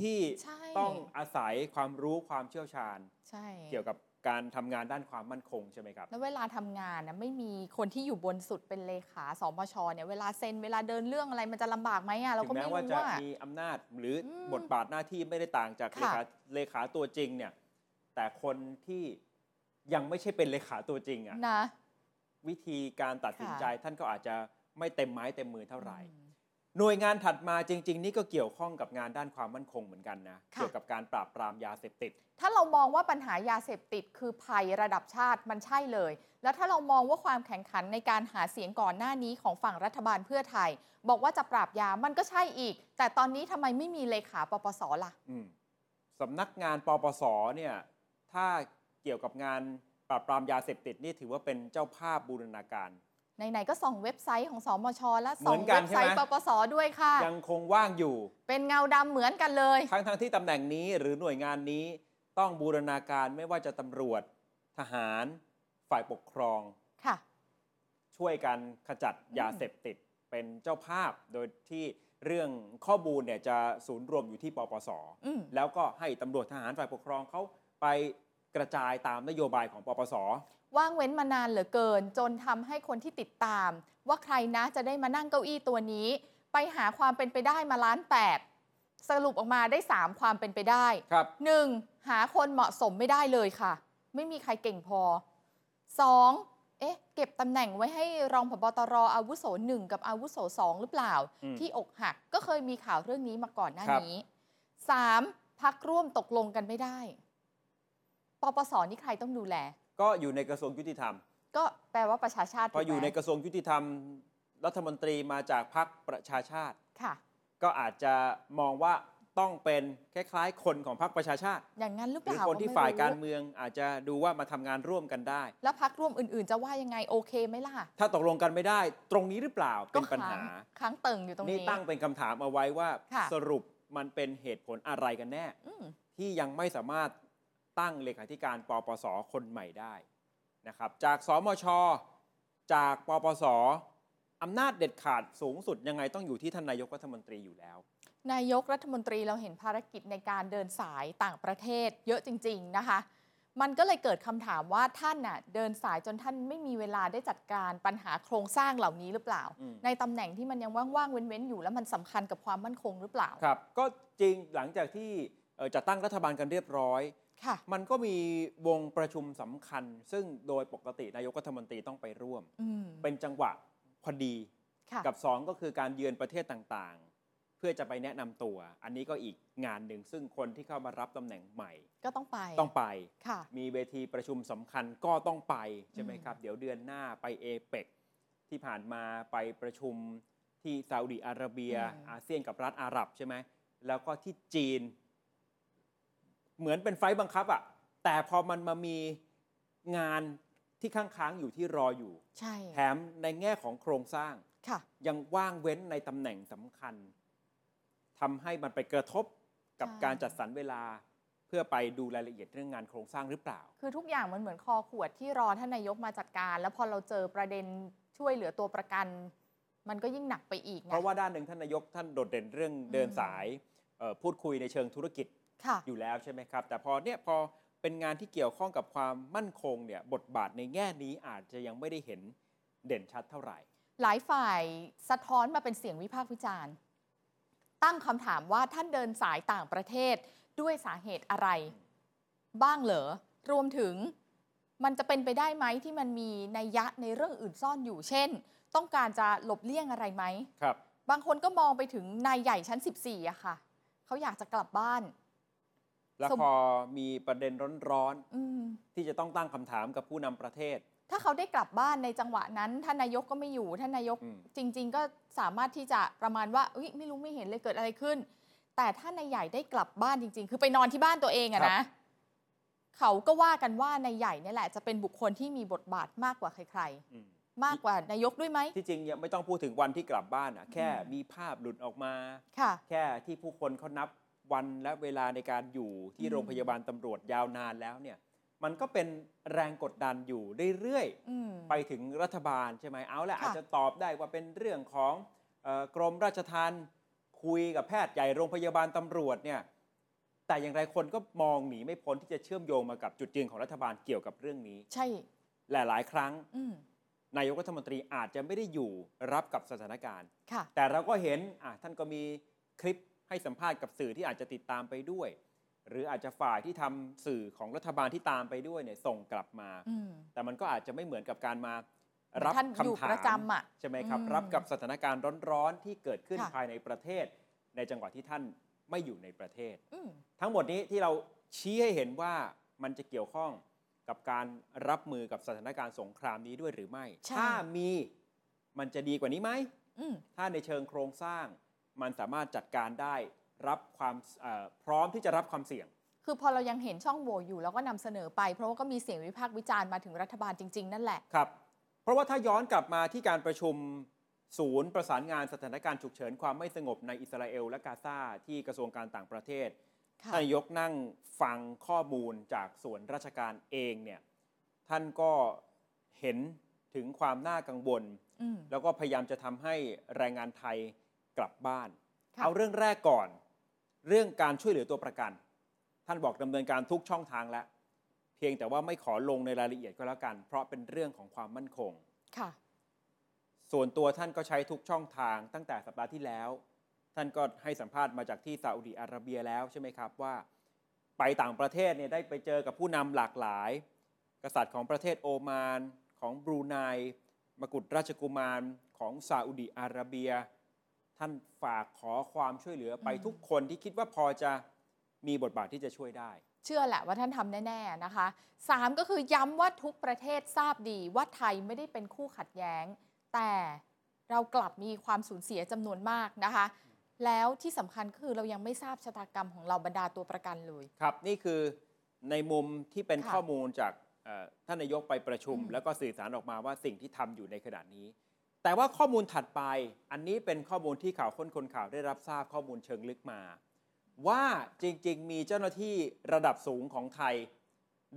ที่ใช่ต้องอาศัยความรู้ความเชี่ยวชาญ ใช่ เกี่ยวกับ การทำงานด้านความมั่นคงใช่ไหมครับ แล้วเวลาทำงานนะไม่มีคนที่อยู่บนสุดเป็นเลขาสมชเนี่ยเวลาเซ็นเวลาเดินเรื่องอะไรมันจะลำบากไหมอะเราถึก็งไม่แม้ว่ารู้จะว่ามีอำนาจหรืออมบทบาทหน้าที่ไม่ได้ต่างจากเลค่ะขาเลขาตัวจริงเนี่ย แต่คนที่ยังไม่ใช่เป็นเลขาตัวจริงอะนะวิธีการตัดสินค่ะใจท่านก็อาจจะไม่เต็มไม้เต็มมือเท่าไหร่อืม หน่วยงานถัดมาจริง ๆ นี่ก็เกี่ยวข้องกับงานด้านความมั่นคงเหมือนกันนะ ค่ะ เกี่ยวกับการปราบปรามยาเสพติด ถ้าเรามองว่าปัญหายาเสพติดคือภัยระดับชาติมันใช่เลย แล้วถ้าเรามองว่าความแข่งขันในการหาเสียงก่อนหน้านี้ของฝั่งรัฐบาลเพื่อไทย บอกว่าจะปราบยามันก็ใช่อีก แต่ตอนนี้ทำไมไม่มีเลขาปปสล่ะ อืมสำนักงานปปสเนี่ย ถ้าเกี่ยวกับงานปราบปรามยาเสพติดนี่ถือว่าเป็นเจ้าภาพบูรณาการ ไหนๆก็ส่องเว็บไซต์ของสมชและเหมืส่อองนกันเว็บไซต์ใช่ไหมปปสด้วยค่ะ ยังคงว่างอยู่ เป็นเงาดำเหมือนกันเลย ทั้งทั้งที่ตำแหน่งนี้หรือหน่วยงานนี้ต้องบูรณาการไม่ว่าจะตำรวจ ทหาร ฝ่ายปกครอง ค่ะ ช่วยกันขจัดยาเสพติดเป็นเจ้าภาพ โดยที่เรื่องข้อมูลเนี่ยจะศูนย์รวมอยู่ที่ปปส อืม แล้วก็ให้ตำรวจทหารฝ่ายปกครองเขาไป กระจายตามนโยบายของปปส ว่างเว้นมานานเหลือเกิน จนทำให้คนที่ติดตาม ว่าใครนะจะได้มานั่งเก้าอี้ตัวนี้ ไปหาความเป็นไปได้มาล้านแปดสรุปออกมาได้ 3 ความเป็นไปได้ครับ 1. หาคนเหมาะสมไม่ได้เลยค่ะ ไม่มีใครเก่งพอ 2. เอ๊ะ เก็บตำแหน่งไว้ให้รองผบตรอาวุโสหนึ่งกับอาวุโสสองหรือเปล่า อืม ที่อกหักก็เคยมีข่าวเรื่องนี้มาก่อนหน้าครับนี้ 3. พักร่วมตกลงกันไม่ได้ ปปสนี่ใครต้องดูแล ก็อยู่ในกระทรวงยุติธรรม ก็แปลว่าประชาชาติพออยู่ในถูกไหมกระทรวงยุติธรรม รัฐมนตรีมาจากพรรคประชาชาติค่ะ ก็อาจจะมองว่าต้องเป็นคล้ายๆ คนของพรรคประชาชาติ อย่างนั้นหรือหเปรือล่าคนที่ไม่ฝ่ายการรู้เมืองอาจจะดูว่ามาทำงานร่วมกันได้ แล้วพักร่วมอื่นๆ จะว่ายังไงโอเคไหมล่ะ ถ้าตกลงกันไม่ได้ ตรงนี้หรือเปล่าเป็นปัญหาค้งค้างเติ่งอยู่ตรงนี่นี้ตั้งเป็นคำถามเอาไว้ว่าค่ะสรุปมันเป็นเหตุผลอะไรกันแน่อืมที่ยังไม่สามารถ ตั้งเลขาธิการปปสคนใหม่ได้นะครับจากสมช จากปปสอำนาจเด็ดขาดสูงสุดยังไงต้องอยู่ที่ท่านนายกรัฐมนตรีอยู่แล้ว นายกรัฐมนตรีเราเห็นภารกิจในการเดินสายต่างประเทศเยอะจริง ๆ นะคะ มันก็เลยเกิดคำถามว่าท่านน่ะเดินสายจนท่านไม่มีเวลาได้จัดการปัญหาโครงสร้างเหล่านี้หรือเปล่าอืมในตำแหน่งที่มันยังว่างๆเว้นๆอยู่แล้วมันสำคัญกับความมั่นคงหรือเปล่าครับ ก็จริงหลังจากที่เอ่อจัดตั้งรัฐบาลกันเรียบร้อยค่ะ มันก็มีวงประชุมสำคัญ ซึ่งโดยปกตินายกรัฐมนตรีต้องไปร่วมอืมเป็นจังหวะพอดีค่ะกับ 2 ก็คือการเยือนประเทศต่างๆ เพื่อจะไปแนะนำตัว อันนี้ก็อีกงานหนึ่งซึ่งคนที่เข้ามารับตำแหน่งใหม่ ก็ต้องไปต้องไปค่ะมีเวทีประชุมสำคัญก็ต้องไปใช่ไหมอืมครับ เดี๋ยวเดือนหน้าไปเอเปกที่ผ่านมาไปประชุมที่ซาอุดิอาระเบีย อาเซียนกับรัฐอาหรับใช่ไหมแล้วก็ที่จีน เหมือนเป็นไฟล์บังคับอะแต่พอมันมามีงานที่ค้างๆอยู่ที่รออยู่ ใช่ แถมในแง่ของโครงสร้าง ค่ะ ยังว่างเว้นในตำแหน่งสำคัญทำให้มันไปกระทบกับใช่การจัดสรรเวลาเพื่อไปดูรายละเอียดเรื่องงานโครงสร้างหรือเปล่า คือทุกอย่างมันเหมือนคอขวดที่รอท่านนายกมาจัดการ แล้วพอเราเจอประเด็นช่วยเหลือตัวประกัน มันก็ยิ่งหนักไปอีกไงเพราะว่าด้านหนึ่งท่านนายกท่านโดดเด่นเรื่องเดินสายเอ่อพูดคุยในเชิงธุรกิจค่ะ อยู่แล้วใช่ไหมครับ แต่พอเนี่ยพอเป็นงานที่เกี่ยวข้องกับความมั่นคงเนี่ยบทบาทในแง่นี้อาจจะยังไม่ได้เห็นเด่นชัดเท่าไหร่ หลายฝ่ายสะท้อนมาเป็นเสียงวิพากษ์วิจารณ์ ตั้งคำถามว่าท่านเดินสายต่างประเทศด้วยสาเหตุอะไร บ้างเหรอรวมถึงมันจะเป็นไปได้ไหมที่มันมีนัยยะในเรื่องอื่นซ่อนอยู่ เช่น ต้องการจะหลบเลี่ยงอะไรไหมครับ บางคนก็มองไปถึงนายใหญ่ชั้น 14อะค่ะ เขาอยากจะกลับบ้าน แล้วสมพอมีประเด็นร้อนอืมๆที่จะต้องตั้งคำถามกับผู้นำประเทศ ถ้าเขาได้กลับบ้านในจังหวะนั้น ท่านนายกก็ไม่อยู่ ท่านนายกอืมจริง ๆ ก็สามารถที่จะประมาณว่าเอ้ยไม่รู้ไม่เห็นเลยเกิดอะไรขึ้น แต่ถ้านายใหญ่ได้กลับบ้านจริง ๆ คือไปนอนที่บ้านตัวเองอะนะเขาก็ว่ากันว่านายใหญ่เนี่ยแหละ จะเป็นบุคคลที่มีบทบาทมากกว่าใครอืมๆมากกว่านายกด้วยไหม ที่จริงยังไม่ต้องพูดถึงวันที่กลับบ้านอะแค่อืมมีภาพหลุดออกมาค่ะแค่ที่ผู้คนเขานับ วันและเวลาในการอยู่ที่อืมโรงพยาบาลตำรวจยาวนานแล้วเนี่ยมันก็เป็นแรงกดดันอยู่เรื่อยๆอืมไปถึงรัฐบาลใช่ไหมเอาละค่ะอาจจะตอบได้ว่าเป็นเรื่องของเออกรมราชทัณฑ์คุยกับแพทย์ใหญ่โรงพยาบาลตำรวจเนี่ยแต่อย่างไรคนก็มองหนีไม่พ้นที่จะเชื่อมโยงมากับจุดยืนของรัฐบาลเกี่ยวกับเรื่องนี้ ใช่ หลาย ๆ ครั้งอืมนายกรัฐมนตรีอาจจะไม่ได้อยู่รับกับสถานการณ์ค่ะแต่เราก็เห็นอะท่านก็มีคลิป ให้สัมภาษณ์กับสื่อที่อาจจะติดตามไปด้วย หรืออาจจะฝ่ายที่ทำสื่อของรัฐบาลที่ตามไปด้วยเนี่ยส่งกลับมาอืมแต่มันก็อาจจะไม่เหมือนกับการมารับท่านอยู่คำถามประจำอะใช่ไหมครับอืมรับกับสถานการณ์ร้อนๆที่เกิดขึ้นค่ะภายในประเทศ ในจังหวะที่ท่านไม่อยู่ในประเทศอืมทั้งหมดนี้ที่เราชี้ให้เห็นว่ามันจะเกี่ยวข้องกับการรับมือกับสถานการณ์สงครามนี้ด้วยหรือไม่ใช่ถ้ามีมันจะดีกว่านี้ไหมอืมถ้าในเชิงโครงสร้าง มันสามารถจัดการได้รับความเอ่อพร้อมที่จะรับความเสี่ยง คือพอเรายังเห็นช่องโหว่อยู่เราก็นำเสนอไป เพราะว่าก็มีเสียงวิพากษ์วิจารณ์มาถึงรัฐบาลจริง ๆ นั่นแหละครับ เพราะว่าถ้าย้อนกลับมาที่การประชุมศูนย์ประสานงานสถานการณ์ฉุกเฉินความไม่สงบในอิสราเอลและกาซาที่กระทรวงการต่างประเทศค่ะท่านนายกนั่งฟังข้อมูลจากส่วนราชการเองเนี่ยท่านก็เห็นถึงความน่ากังวลอืมแล้วก็พยายามจะทำให้แรงงานไทย กลับบ้านค่ะเอาเรื่องแรกก่อน เรื่องการช่วยเหลือตัวประกัน ท่านบอกดำเนินการทุกช่องทางแล้ว เพียงแต่ว่าไม่ขอลงในรายละเอียดก็แล้วกัน เพราะเป็นเรื่องของความมั่นคงค่ะ ส่วนตัวท่านก็ใช้ทุกช่องทางตั้งแต่สัปดาห์ที่แล้ว ท่านก็ให้สัมภาษณ์มาจากที่ซาอุดีอาระเบียแล้วใช่ไหมครับว่าไปต่างประเทศเนี่ยได้ไปเจอกับผู้นำหลากหลาย กษัตริย์ของประเทศโอมานของบรูไนมกุฎราชกุมารของซาอุดีอาระเบีย ท่านฝากขอความช่วยเหลือไปอืมทุกคนที่คิดว่าพอจะมีบทบาทที่จะช่วยได้ เชื่อแหละว่าท่านทำแน่ ๆ นะคะสามก็คือย้ำว่าทุกประเทศทราบดีว่าไทยไม่ได้เป็นคู่ขัดแย้ง แต่เรากลับมีความสูญเสียจำนวนมากนะคะ แล้วที่สำคัญก็คือเรายังไม่ทราบชะตากรรมของเราบรรดาตัวประกันเลย ครับนี่คือในมุมที่เป็นค่ะข้อมูลจากเอ่อท่านนายกไปประชุมอืมแล้วก็สื่อสารออกมาว่าสิ่งที่ทำอยู่ในขณะนี้ แต่ว่าข้อมูลถัดไปอันนี้เป็นข้อมูลที่ข่าวค้นคนข่าวได้รับทราบข้อมูลเชิงลึกมา ว่าจริงๆ มีเจ้าหน้าที่ระดับสูงของไทย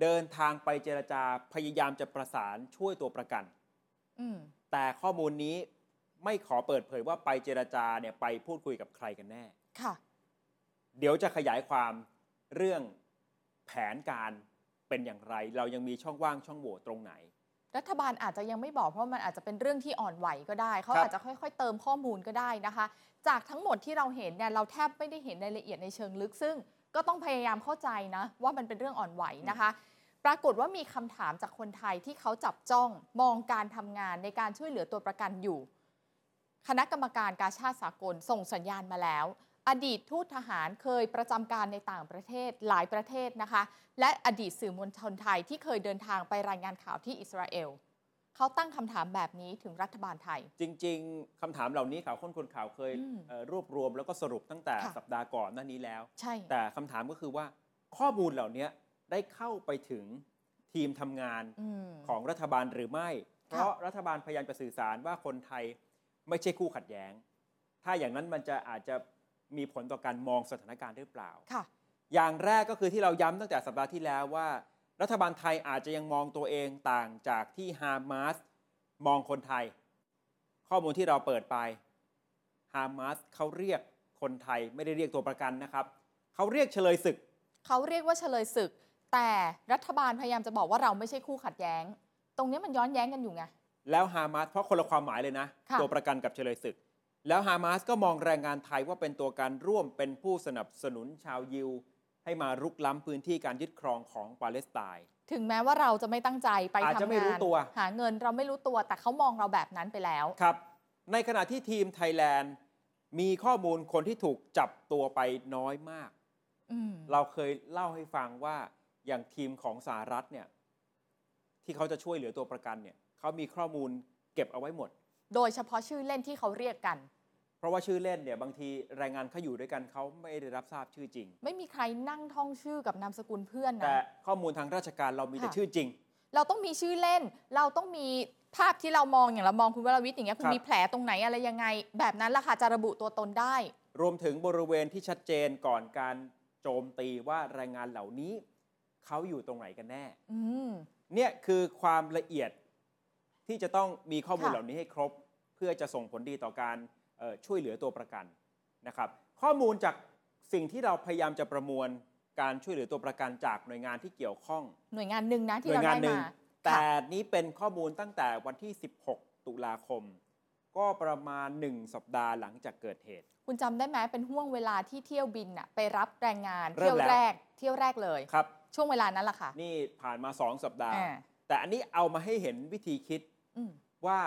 เดินทางไปเจรจาพยายามจะประสานช่วยตัวประกันอืมแต่ข้อมูลนี้ไม่ขอเปิดเผยว่าไปเจรจาเนี่ยไปพูดคุยกับใครกันแน่ค่ะ เดี๋ยวจะขยายความเรื่องแผนการเป็นอย่างไร เรายังมีช่องว่างช่องโหว่ตรงไหน รัฐบาลอาจจะยังไม่บอกเพราะมันอาจจะเป็นเรื่องที่อ่อนไหวก็ได้ เขาครับอาจจะค่อยๆ เติมข้อมูลก็ได้นะคะ จากทั้งหมดที่เราเห็นเนี่ยเราแทบไม่ได้เห็นรายละเอียดในเชิงลึก ซึ่งก็ต้องพยายามเข้าใจนะ ว่ามันเป็นเรื่องอ่อนไหวนะคะ ปรากฏว่ามีคำถามจากคนไทยที่เขาจับจ้องมองการทำงานในการช่วยเหลือตัวประกันอยู่ คณะกรรมการกาชาติสากลส่งสัญญาณมาแล้ว อดีตทูตทหารเคยประจำการในต่างประเทศหลายประเทศนะคะ และอดีตสื่อมวลชนไทยที่เคยเดินทางไปรายงานข่าวที่อิสราเอลเขาตั้งคำถามแบบนี้ถึงรัฐบาลไทย จริง ๆคำถามเหล่านี้ข่าวค้นคนข่าวเคยอืมเอ่อรวบรวมแล้วก็สรุปตั้งแต่ค่ะสัปดาห์ก่อนหน้านี้แล้ว ใช่ แต่คำถามก็คือว่าข้อมูลเหล่านี้ได้เข้าไปถึงทีมทำงานอืมของรัฐบาลหรือไม่ เพค่ะราะรัฐบาลพยายามจะสื่อสารว่าคนไทยไม่ใช่คู่ขัดแย้ง ถ้าอย่างนั้นมันจะอาจจะ มีผลต่อการมองสถานการณ์หรือเปล่า ค่ะ อย่างแรกก็คือที่เราย้ำตั้งแต่สัปดาห์ที่แล้วว่า รัฐบาลไทยอาจจะยังมองตัวเองต่างจากที่ฮามาสมองคนไทย ข้อมูลที่เราเปิดไปฮามาสเขาเรียกคนไทยไม่ได้เรียกตัวประกันนะครับ เขาเรียกเฉลยศึก เขาเรียกว่าเฉลยศึก แต่รัฐบาลพยายามจะบอกว่าเราไม่ใช่คู่ขัดแย้ง ตรงนี้มันย้อนแย้งกันอยู่ไง แล้วฮามาสเพราะคนละความหมายเลยนะ ค่ะ ตัวประกันกับเฉลยศึก แล้วฮามาสก็มองแรงงานไทยว่าเป็นตัวการร่วมเป็นผู้สนับสนุนชาวยิว ให้มารุกล้ำพื้นที่การยึดครองของปาเลสไตน์ถึงแม้ว่าเราจะไม่ตั้งใจไปอาจทำจะไม่งารู้นตัวหาเงินเราไม่รู้ตัวแต่เขามองเราแบบนั้นไปแล้วครับ ในขณะที่ทีมไทยแลนด์มีข้อมูลคนที่ถูกจับตัวไปน้อยมากอืมเราเคยเล่าให้ฟังว่าอย่างทีมของสหรัฐเนี่ยที่เขาจะช่วยเหลือตัวประกันเนี่ยเขามีข้อมูลเก็บเอาไว้หมด โดยเฉพาะชื่อเล่นที่เขาเรียกกัน เพราะว่าชื่อเล่นเนี่ยบางทีแรงงานเขาอยู่ด้วยกันเขาไม่ได้รับทราบชื่อจริง ไม่มีใครนั่งท่องชื่อกับนามสกุลเพื่อนแต่นะ ข้อมูลทางราชการเรามีแต่ค่ะ ชื่อจริง เราต้องมีชื่อเล่น เราต้องมีภาพที่เรามองอย่างเรามองคุณวรวิทย์อย่างเงี้ยคุคณรับ มีแผลตรงไหนอะไรยังไง แบบนั้นล่ะค่ะจะระบุตัวตนได้ รวมถึงบริเวณที่ชัดเจนก่อนการโจมตีว่าแรงงานเหล่านี้เขาอยู่ตรงไหนกันแน่ อืม เนี่ยคือความละเอียดที่จะต้องมีข้อมูลค่ะ เหล่านี้ให้ครบ เพื่อจะส่งผลดีต่อการเอ่อ ช่วยเหลือตัวประกันนะครับข้อมูลจากสิ่งที่เราพยายามจะประมวลการช่วยเหลือตัวประกันจากหน่วยงานที่เกี่ยวข้อง หน่วยงานหนึ่งนะหที่น่วเรายงานได้หนึ่งมาแต่ค่ะนี้เป็นข้อมูลตั้งแต่วันที่ 16 ตุลาคม ก็ประมาณ 1 สัปดาห์หลังจากเกิดเหตุ คุณจำได้ไหมเป็นห่วงเวลาที่เที่ยวบินน่ะไปรับแรงงานเริ่เที่ยมวแล้วแรกเที่ยวแรกเลยครับ ช่วงเวลานั้นแหละค่ะ นี่ผ่านมา 2 สัปดาห์อ่าแต่อันนี้เอามาให้เห็นวิธีคิดอืมว่า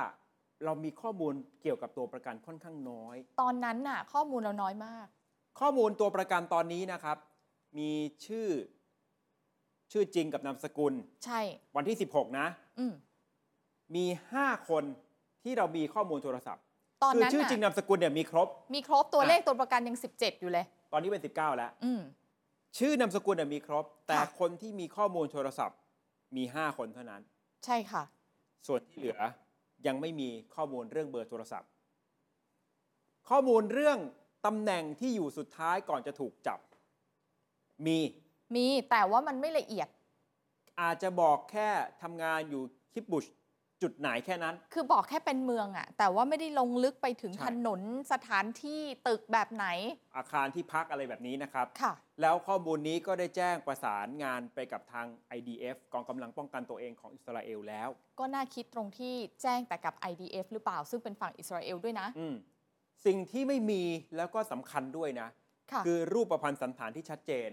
เรามีข้อมูลเกี่ยวกับตัวประกันค่อนข้างน้อย ตอนนั้นน่ะ ข้อมูลเราน้อยมาก ข้อมูลตัวประกันตอนนี้นะครับ มีชื่อ ชื่อจริงกับนามสกุล ใช่ วันที่ 16 นะอืมมี 5 คนที่เรามีข้อมูลโทรศัพท์ตอนคือนั้นชื่อน่ะจริงนามสกุลเนี่ยมีครบ มีครบตัวเลขตัวประกันยัง 17 อยู่เลย ตอนนี้เป็น 19 แล้วอืมชื่อนามสกุลเนี่ยมีครบ แต่ค่ะคนที่มีข้อมูลโทรศัพท์ มี 5 คนเท่านั้น ใช่ค่ะ ส่วนที่เหลือ ยังไม่มีข้อมูลเรื่องเบอร์โทรศัพท์ ข้อมูลเรื่องตำแหน่งที่อยู่สุดท้ายก่อนจะถูกจับ มีมีแต่ว่ามันไม่ละเอียด อาจจะบอกแค่ทำงานอยู่คิปบุช จุดไหนแค่นั้น คือบอกแค่เป็นเมืองอะแต่ว่าไม่ได้ลงลึกไปถึงใช่ ถนนสถานที่ตึกแบบไหน อาคารที่พักอะไรแบบนี้นะครับ ค่ะ แล้วข้อมูลนี้ก็ได้แจ้งประสานงานไปกับทาง IDF กองกำลังป้องกันตัวเองของอิสราเอลแล้ว ก็น่าคิดตรงที่แจ้งแต่กับ IDF หรือเปล่า ซึ่งเป็นฝั่งอิสราเอลด้วยนะ อืมสิ่งที่ไม่มีแล้วก็สำคัญด้วยนะ ค่ะ คือรูปประพันธ์สันฐานที่ชัดเจน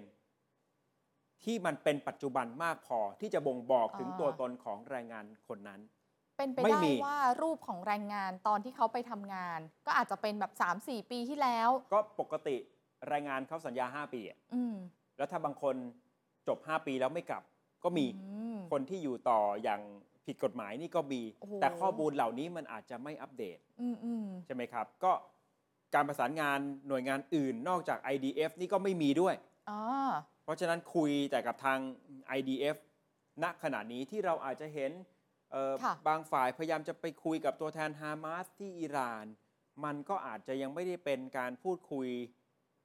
ที่มันเป็นปัจจุบันมากพอที่จะบ่งบอกถึงอ่า ตัวตนของแรงงานคนนั้น เป็นไปไม่ได้มีว่ารูปของแรงงานตอนที่เขาไปทำงาน ก็อาจจะเป็นแบบ 3-4 ปีที่แล้ว ก็ปกติแรงงานเขาสัญญา 5 ปีอะอืมแล้วถ้าบางคนจบ 5 ปีแล้วไม่กลับ ก็มีอืมคนที่อยู่ต่ออย่างผิดกฎหมายนี่ก็มีโอ้โหแต่ข้อมูลเหล่านี้มันอาจจะไม่อัปเดตอืมอืมใช่ไหมครับ ก็การประสานงานหน่วยงานอื่นนอกจาก IDF นี่ก็ไม่มีด้วยอ๋อเพราะฉะนั้นคุยแต่กับทาง IDF ณขณะนี้ที่เราอาจจะเห็นเอ่อค่ะ บางฝ่ายพยายามจะไปคุยกับตัวแทนฮามาสที่อิหร่าน มันก็อาจจะยังไม่ได้เป็นการพูดคุย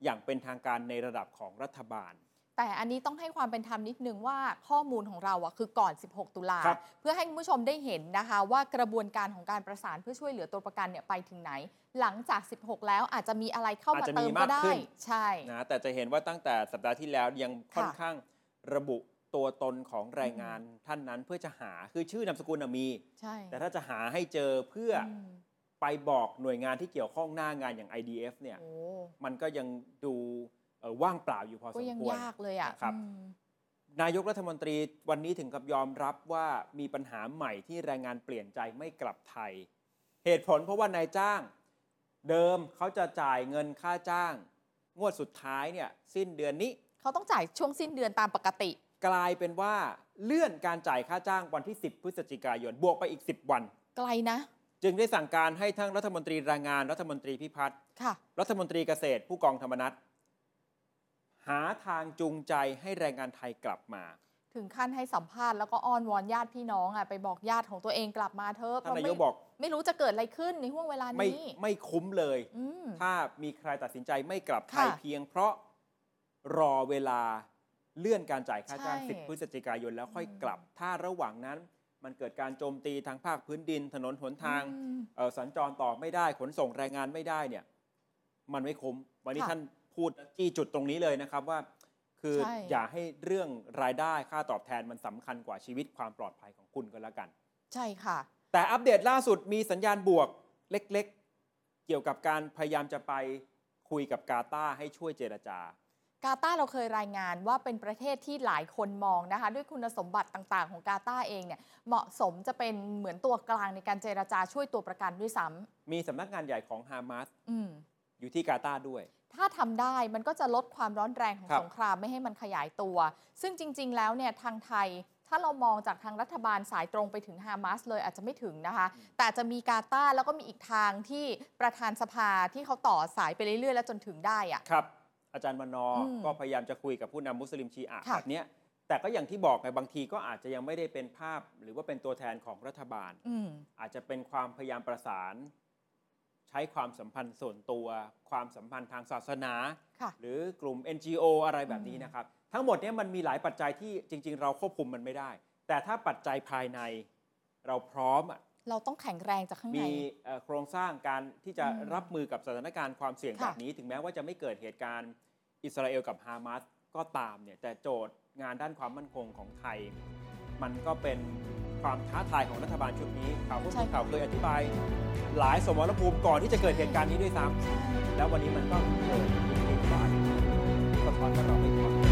อย่างเป็นทางการในระดับของรัฐบาลแต่อันนี้ต้องให้ความเป็นธรรมนิดนึงว่าข้อมูลของเราอะคือก่อน 16 ตุลาครับเพื่อให้คุณผู้ชมได้เห็นนะคะ ว่ากระบวนการของการประสานเพื่อช่วยเหลือตัวประกันเนี่ยไปถึงไหน หลังจาก 16 แล้วอาจจะมีอะไรเข้าอาจมาจะเติมีมมาก็กได้ขึ้นใช่นะแต่จะเห็นว่าตั้งแต่สัปดาห์ที่แล้วยังค่อนค่ะข้างระบุ ตัวตนของแรงงานท่านนั้นเพื่อจะหาคือชื่อนามสกุลน่ะมี ใช่ แต่ถ้าจะหาให้เจอเพื่ออมไปบอกหน่วยงานที่เกี่ยวข้องหน้างานอย่าง IDF เนี่ย โอ้มันก็ยังดูเอ่อว่างเปล่าอยู่พอสก็มยังควร ยากเลยอะนะครับ อืมนายกรัฐมนตรีวันนี้ถึงกับยอมรับว่ามีปัญหาใหม่ที่แรงงานเปลี่ยนใจไม่กลับไทย เหตุผลเพราะว่านายจ้าง เดิมเขาจะจ่ายเงินค่าจ้าง งวดสุดท้ายเนี่ยสิ้นเดือนนี้ เขาต้องจ่ายช่วงสิ้นเดือนตามปกติ กลายเป็นว่าเลื่อนการจ่ายค่าจ้างวันที่ 10 พฤศจิกายน บวกไปอีก 10 วัน ไกลนะ จึงได้สั่งการให้ทั้งรัฐมนตรีแรงงานรัฐมนตรีพิพัฒน์ค่ะรัฐมนตรีเกษตร ผู้กองธรรมนัฐหาทางจูงใจให้แรงงานไทยกลับมา ถึงขั้นให้สัมภาษณ์แล้วก็อ้อนวอนญาติพี่น้องอะไปบอกญาติของตัวเองกลับมาเถอะเพท่านราะนายไม่กบอก ไม่รู้จะเกิดอะไรขึ้นในห่วงเวลาไม่นี้ ไม่คุ้มเลย อืม ถ้ามีใครตัดสินใจไม่กลับไทยค่ะ เพียงเพราะรอเวลา เลื่อนการจ่ายค่าจ้าง ใช่ 10 พฤศจิกายนแล้วค่อยอืมกลับ ถ้าระหว่างนั้น มันเกิดการโจมตีทางภาคพื้นดิน ถนนหนทางอืม เอ่อสัญจรต่อไม่ได้ขนส่งแรงงานไม่ได้เนี่ยมันไม่คุ้ม วันนี้ค่ะท่านพูดจี้จุดตรงนี้เลยนะครับว่า คือใช่ อย่าให้เรื่องรายได้ค่าตอบแทนมันสำคัญกว่าชีวิตความปลอดภัยของคุณก็แล้วกัน ใช่ค่ะ แต่อัปเดตล่าสุดมีสัญญาณบวกเล็กๆ เกี่ยวกับการพยายามจะไปคุยกับกาตาร์ให้ช่วยเจรจา กาตาร์เราเคยรายงานว่าเป็นประเทศที่หลายคนมองนะคะ ด้วยคุณสมบัติต่างๆ ของกาตาร์เองเนี่ยเหมาะสมจะเป็นเหมือนตัวกลางในการเจรจาช่วยตัวประกันด้วยซ้มีสำนักงานใหญ่ของฮามาสำอืม อยู่ที่กาตาร์ด้วย ถ้าทำได้มันก็จะลดความร้อนแรงของครับ สงครามไม่ให้มันขยายตัว ซึ่งจริง ๆ แล้วเนี่ยทางไทย ถ้าเรามองจากทางรัฐบาลสายตรงไปถึงฮามาสเลยอาจจะไม่ถึงนะคะ แต่จะมีกาตาร์แล้วก็มีอีกทางที่ประธานสภาที่เขาต่อสายไปเรื่อยๆ แล้วจนถึงได้อะ ครับ อาจารย์มนออืมก็พยายามจะคุยกับผู้นำมุสลิมชีอะค่ะ แบบเนี้ยแต่ก็อย่างที่บอกไงบางทีก็อาจจะยังไม่ได้เป็นภาพ หรือว่าเป็นตัวแทนของรัฐบาล อืม อาจจะเป็นความพยายามประสาน ใช้ความสัมพันธ์ส่วนตัว ความสัมพันธ์ทางศาสนา ค่ะ หรือกลุ่ม NGO อะไรแบบนี้นะครับ ทั้งหมดเนี้มันมีหลายปัจจัยที่จริง ๆ เราควบคุมมันไม่ได้ แต่ถ้าปัจจัยภายในเราพร้อมอะ เราต้องแข็งแรงจากข้างใน มีเอ่อโครงสร้างการที่จะอืมรับมือกับสถานการณ์ความเสี่ยงค่ะแบบนี้ ถึงแม้ว่าจะไม่เกิดเหตุการณ์อิสราเอลกับฮามาสก็ตามเนี่ยแต่โจทย์งานด้านความมั่นคงของไทย มันก็เป็นความท้าทายของรัฐบาลชุดนี้ข่าวผู้สื่อข่าวเคยอธิบาย หลายสมรภูมิก่อนที่จะเกิดเหตุการณ์นี้ด้วยซ้ำแล้ววันนี้มันก็เกิดเหตุการณ์สะท้อนกับเราไปก่อน